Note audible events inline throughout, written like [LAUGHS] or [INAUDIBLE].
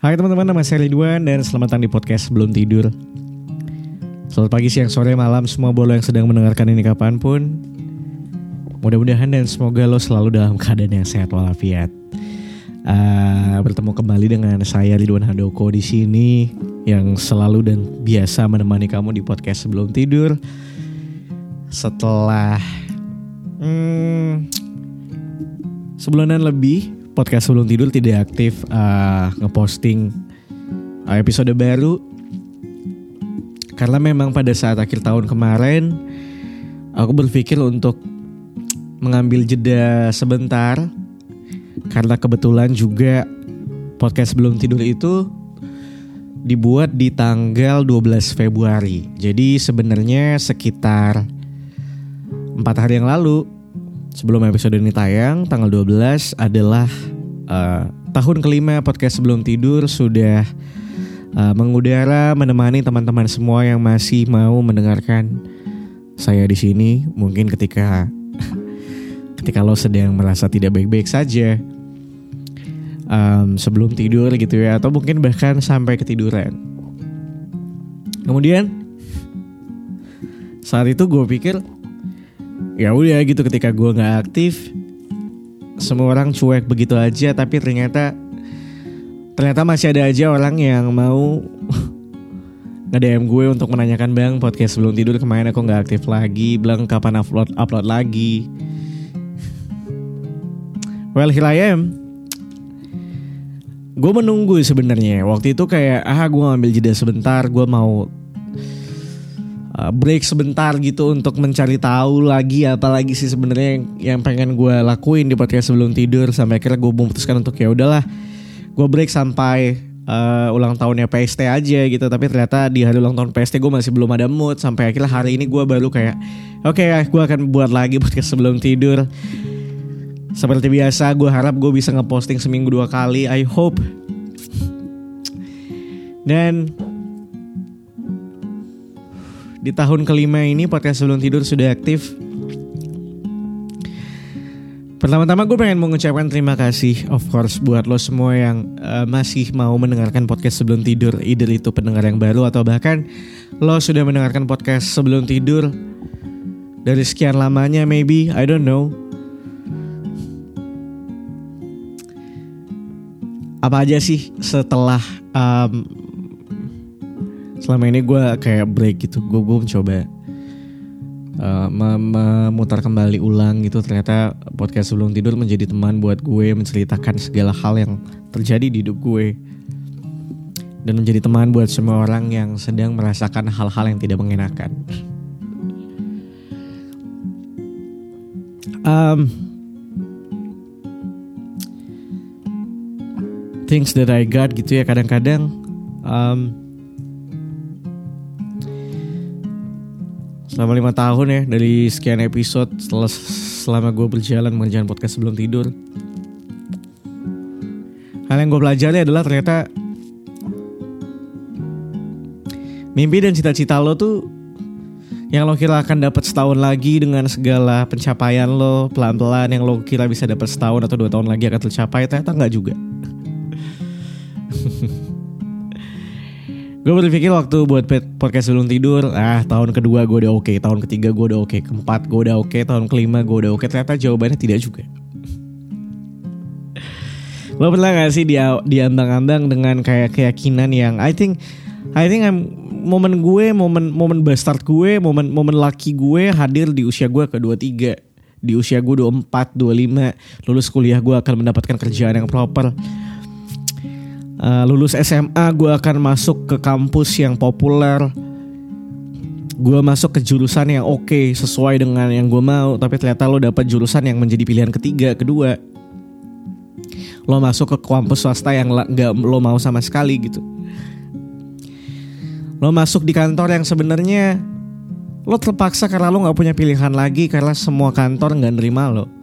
Hai teman-teman, nama saya Ridwan dan selamat datang di podcast Belum Tidur. Selamat pagi, siang, sore, malam semua bolo yang sedang mendengarkan ini kapan pun. Mudah-mudahan dan semoga lo selalu dalam keadaan yang sehat walafiat. Uh, bertemu kembali dengan saya Ridwan Handoko di sini yang selalu dan biasa menemani kamu di podcast sebelum tidur. Setelah hmm, sebulanan lebih podcast sebelum tidur tidak aktif uh, ngeposting uh, episode baru karena memang pada saat akhir tahun kemarin aku berpikir untuk mengambil jeda sebentar karena kebetulan juga podcast sebelum tidur itu dibuat di tanggal 12 Februari. Jadi sebenarnya sekitar empat hari yang lalu sebelum episode ini tayang tanggal 12 adalah uh, tahun kelima podcast sebelum tidur sudah uh, mengudara menemani teman-teman semua yang masih mau mendengarkan saya di sini. Mungkin ketika [LAUGHS] ketika lo sedang merasa tidak baik-baik saja um, sebelum tidur gitu ya atau mungkin bahkan sampai ketiduran. Kemudian saat itu gue pikir ya udah gitu ketika gue nggak aktif semua orang cuek begitu aja tapi ternyata ternyata masih ada aja orang yang mau [LAUGHS] nge-DM gue untuk menanyakan bang podcast sebelum tidur kemarin aku nggak aktif lagi bilang kapan upload upload lagi? [LAUGHS] Well here I am. Gue menunggu sebenarnya. Waktu itu kayak ah gue ngambil jeda sebentar gue mau break sebentar gitu untuk mencari tahu lagi apalagi sih sebenarnya yang, yang pengen gue lakuin di podcast sebelum tidur. Sampai akhirnya gue memutuskan untuk ya udahlah gue break sampai uh, ulang tahunnya PST aja gitu. Tapi ternyata di hari ulang tahun PST gue masih belum ada mood. Sampai akhirnya hari ini gue baru kayak oke okay, gue akan buat lagi podcast sebelum tidur. Seperti biasa gue harap gue bisa ngeposting seminggu dua kali I hope. Dan di tahun kelima ini podcast sebelum tidur sudah aktif. Pertama-tama gue pengen mengucapkan terima kasih of course buat lo semua yang uh, masih mau mendengarkan podcast sebelum tidur Either itu pendengar yang baru atau bahkan lo sudah mendengarkan podcast sebelum tidur Dari sekian lamanya maybe, I don't know Apa aja sih setelah um, selama ini gue kayak break gitu. Gue gue mencoba uh, memutar kembali ulang gitu. Ternyata podcast sebelum tidur menjadi teman buat gue menceritakan segala hal yang terjadi di hidup gue. Dan menjadi teman buat semua orang yang sedang merasakan hal-hal yang tidak mengenakan. Um, things that I got gitu ya kadang-kadang. Um, selama lima tahun ya dari sekian episode setelah selama gue berjalan mengerjakan podcast sebelum tidur. Hal yang gue pelajari adalah ternyata mimpi dan cita-cita lo tuh yang lo kira akan dapat setahun lagi dengan segala pencapaian lo pelan-pelan yang lo kira bisa dapat setahun atau dua tahun lagi akan tercapai ternyata nggak juga Gue berpikir waktu buat podcast sebelum tidur, ah tahun kedua gue udah oke, okay, tahun ketiga gue udah oke, okay, keempat gue udah oke, okay, tahun kelima gue udah oke. Okay. Ternyata jawabannya tidak juga. Lo pernah gak sih dia diambang-ambang dengan kayak keyakinan yang I think I think I'm, momen gue, momen momen bastard gue, momen momen laki gue hadir di usia gue ke 23 di usia gue 24, 25 lulus kuliah gue akan mendapatkan kerjaan yang proper uh, lulus SMA gue akan masuk ke kampus yang populer. Gue masuk ke jurusan yang oke okay, sesuai dengan yang gue mau tapi ternyata lo dapat jurusan yang menjadi pilihan ketiga kedua. Lo masuk ke kampus swasta yang nggak lo mau sama sekali gitu. Lo masuk di kantor yang sebenarnya lo terpaksa karena lo nggak punya pilihan lagi karena semua kantor nggak nerima lo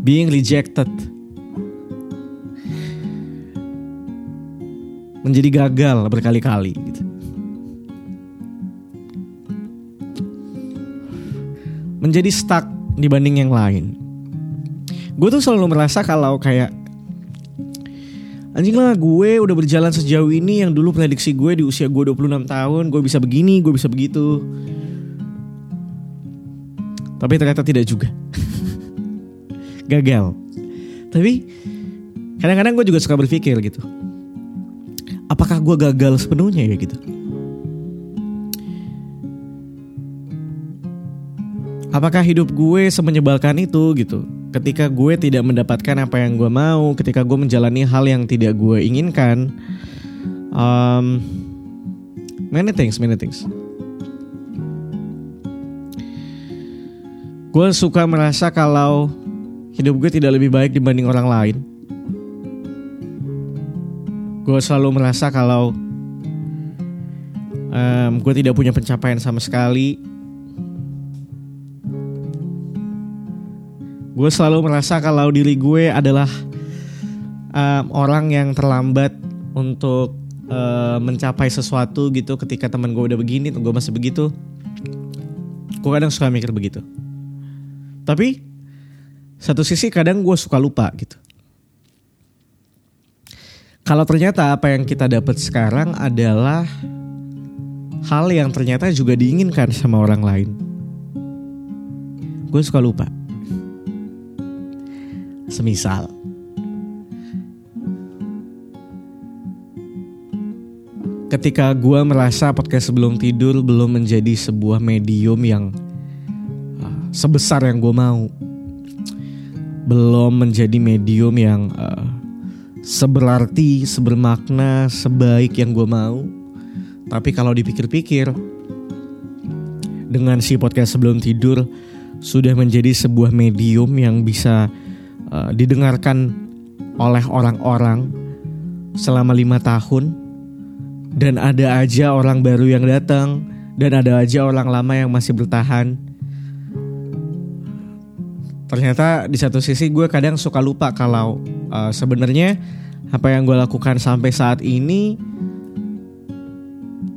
being rejected menjadi gagal berkali-kali gitu. Menjadi stuck dibanding yang lain. gue tuh selalu merasa kalau kayak Anjing lah gue udah berjalan sejauh ini yang dulu prediksi gue di usia gue 26 tahun gue bisa begini, gue bisa begitu. Tapi ternyata tidak juga. Gagal. Tapi kadang-kadang gue juga suka berpikir gitu. Apakah gue gagal sepenuhnya ya gitu? Apakah hidup gue semenyebalkan itu gitu? ketika gue tidak mendapatkan apa yang gue mau, ketika gue menjalani hal yang tidak gue inginkan, um, many things, many things. Gue suka merasa kalau hidup gue tidak lebih baik dibanding orang lain. Gue selalu merasa kalau um, gue tidak punya pencapaian sama sekali. Gue selalu merasa kalau diri gue adalah um, orang yang terlambat untuk uh, mencapai sesuatu gitu ketika teman gue udah begini gue masih begitu. Gue kadang suka mikir begitu. Tapi satu sisi kadang gue suka lupa gitu. Kalau ternyata apa yang kita dapat sekarang adalah hal yang ternyata juga diinginkan sama orang lain. Gue suka lupa. Semisal. Ketika gue merasa podcast sebelum tidur belum menjadi sebuah medium yang uh, sebesar yang gue mau, belum menjadi medium yang uh, seberarti, sebermakna, sebaik yang gue mau. Tapi kalau dipikir-pikir, dengan si podcast sebelum tidur sudah menjadi sebuah medium yang bisa uh, didengarkan oleh orang-orang selama lima tahun dan ada aja orang baru yang datang dan ada aja orang lama yang masih bertahan. Ternyata di satu sisi gue kadang suka lupa kalau uh, sebenarnya apa yang gue lakukan sampai saat ini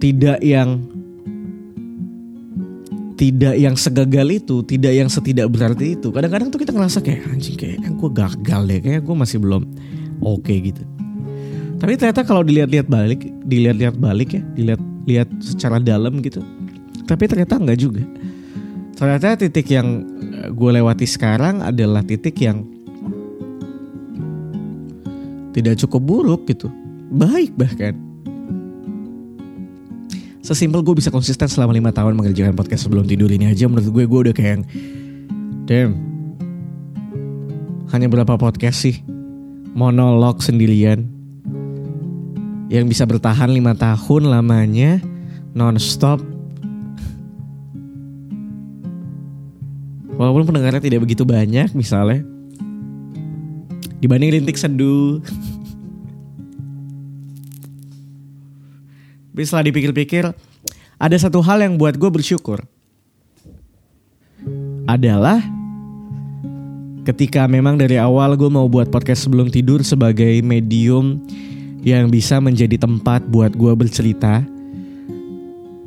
tidak yang tidak yang segagal itu, tidak yang setidak berarti itu. Kadang-kadang tuh kita ngerasa kayak anjing kayak gue gagal deh, kayak gue masih belum oke okay gitu. Tapi ternyata kalau dilihat-lihat balik, dilihat-lihat balik ya, dilihat-lihat secara dalam gitu. Tapi ternyata enggak juga. Ternyata titik yang gue lewati sekarang adalah titik yang tidak cukup buruk gitu. Baik bahkan. Sesimpel gue bisa konsisten selama lima tahun mengerjakan podcast sebelum tidur ini aja. Menurut gue gue udah kayak damn hanya berapa podcast sih. Monolog sendirian. Yang bisa bertahan lima tahun lamanya nonstop walaupun pendengarnya tidak begitu banyak misalnya dibanding rintik seduh Tapi setelah dipikir-pikir, ada satu hal yang buat gue bersyukur. Adalah ketika memang dari awal gue mau buat podcast sebelum tidur sebagai medium yang bisa menjadi tempat buat gue bercerita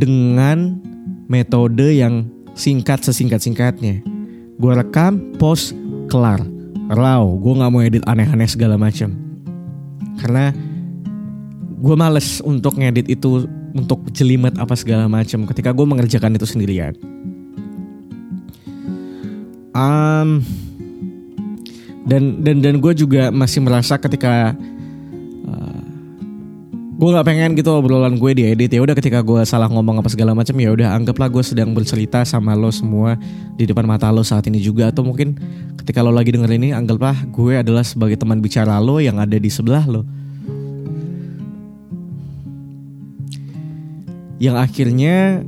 dengan metode yang singkat sesingkat-singkatnya. Gue rekam, post, kelar. Raw, gue gak mau edit aneh-aneh segala macam. Karena gue males untuk ngedit itu untuk jelimet apa segala macam ketika gue mengerjakan itu sendirian. Um, dan dan dan gue juga masih merasa ketika gue nggak pengen gitu obrolan gue diedit. Ya udah ketika gue salah ngomong apa segala macam ya udah anggaplah gue sedang bercerita sama lo semua di depan mata lo saat ini juga. Atau mungkin ketika lo lagi denger ini anggaplah gue adalah sebagai teman bicara lo yang ada di sebelah lo. Yang akhirnya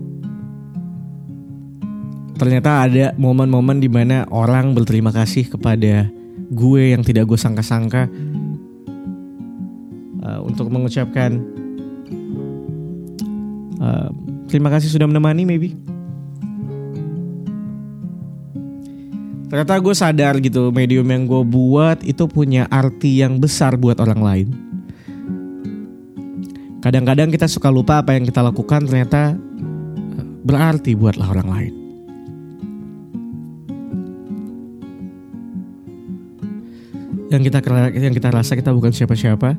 ternyata ada momen-momen di mana orang berterima kasih kepada gue yang tidak gue sangka-sangka untuk mengucapkan uh, terima kasih sudah menemani maybe ternyata gue sadar gitu medium yang gue buat itu punya arti yang besar buat orang lain Kadang-kadang kita suka lupa apa yang kita lakukan ternyata eh, berarti buatlah orang lain. yang kita yang kita rasa kita bukan siapa-siapa,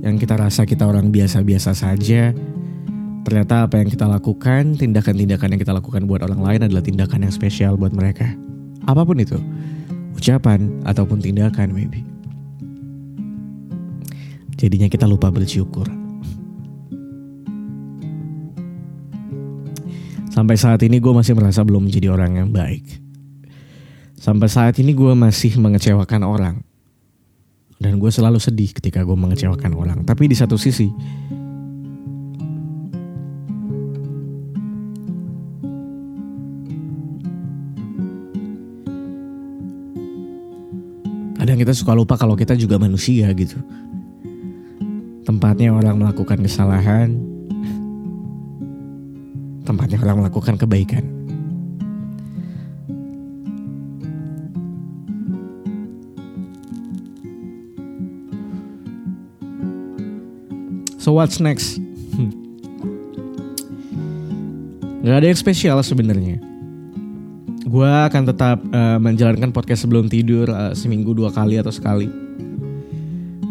yang kita rasa kita orang biasa-biasa saja. Ternyata apa yang kita lakukan, tindakan-tindakan yang kita lakukan buat orang lain adalah tindakan yang spesial buat mereka. Apa pun itu, ucapan ataupun tindakan maybe. Jadinya kita lupa bersyukur. Sampai saat ini gue masih merasa belum menjadi orang yang baik. Sampai saat ini gue masih mengecewakan orang. Dan gue selalu sedih ketika gue mengecewakan orang. Tapi di satu sisi, kadang kita suka lupa kalau kita juga manusia gitu. Tempatnya orang melakukan kesalahan, tempatnya orang melakukan kebaikan. So what's next? Hmm. Gak ada yang spesial sebenarnya. Gue akan tetap uh, menjalankan podcast sebelum tidur uh, seminggu dua kali atau sekali.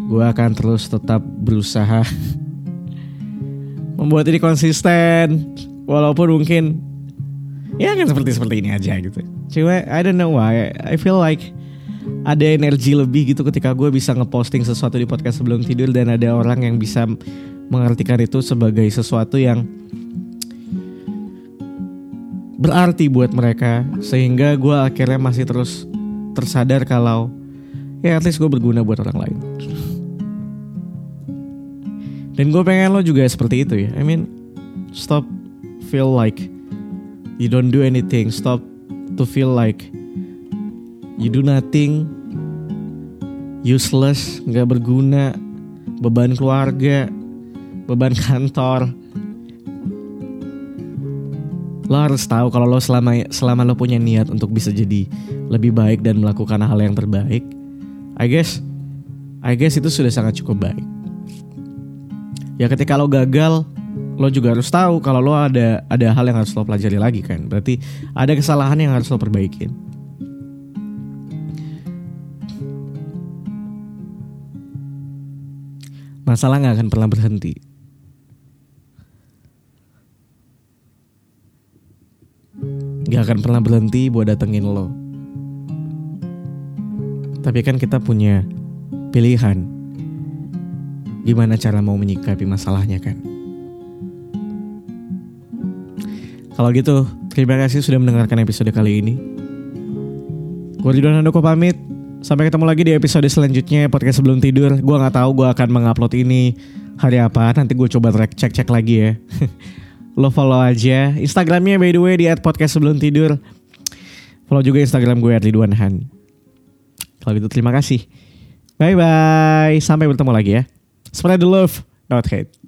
Gue akan terus tetap berusaha [LAUGHS] membuat ini konsisten, walaupun mungkin ya kan seperti seperti ini aja gitu. Cuma I don't know why I feel like ada energi lebih gitu ketika gue bisa ngeposting sesuatu di podcast sebelum tidur dan ada orang yang bisa mengartikan itu sebagai sesuatu yang berarti buat mereka. Sehingga gue akhirnya masih terus tersadar kalau ya at least gue berguna buat orang lain. Dan gue pengen lo juga seperti itu ya. I mean stop feel like you don't do anything. Stop to feel like you do nothing, useless, nggak berguna, beban keluarga, beban [LAUGHS] kantor. Lo harus tahu kalau lo selama selama lo punya niat untuk bisa jadi lebih baik dan melakukan hal yang terbaik, I guess, I guess itu sudah sangat cukup baik. Ya ketika lo gagal, lo juga harus tahu kalau lo ada ada hal yang harus lo pelajari lagi kan. Berarti ada kesalahan yang harus lo perbaikin. Masalah nggak akan pernah berhenti. Gak akan pernah berhenti buat datengin lo. Tapi kan kita punya pilihan. Gimana cara mau menyikapi masalahnya kan? Kalau gitu, terima kasih sudah mendengarkan episode kali ini. Gue Ridwan Handoko pamit. Sampai ketemu lagi di episode selanjutnya podcast sebelum tidur. Gue nggak tahu gue akan mengupload ini hari apa. Nanti gue coba track cek cek lagi ya. [LAUGHS] Lo follow aja Instagramnya by the way di podcast sebelum tidur. Follow juga Instagram gue Ridwan Han. Kalau gitu terima kasih. Bye bye. Sampai bertemu lagi ya. Spread the love, not hate.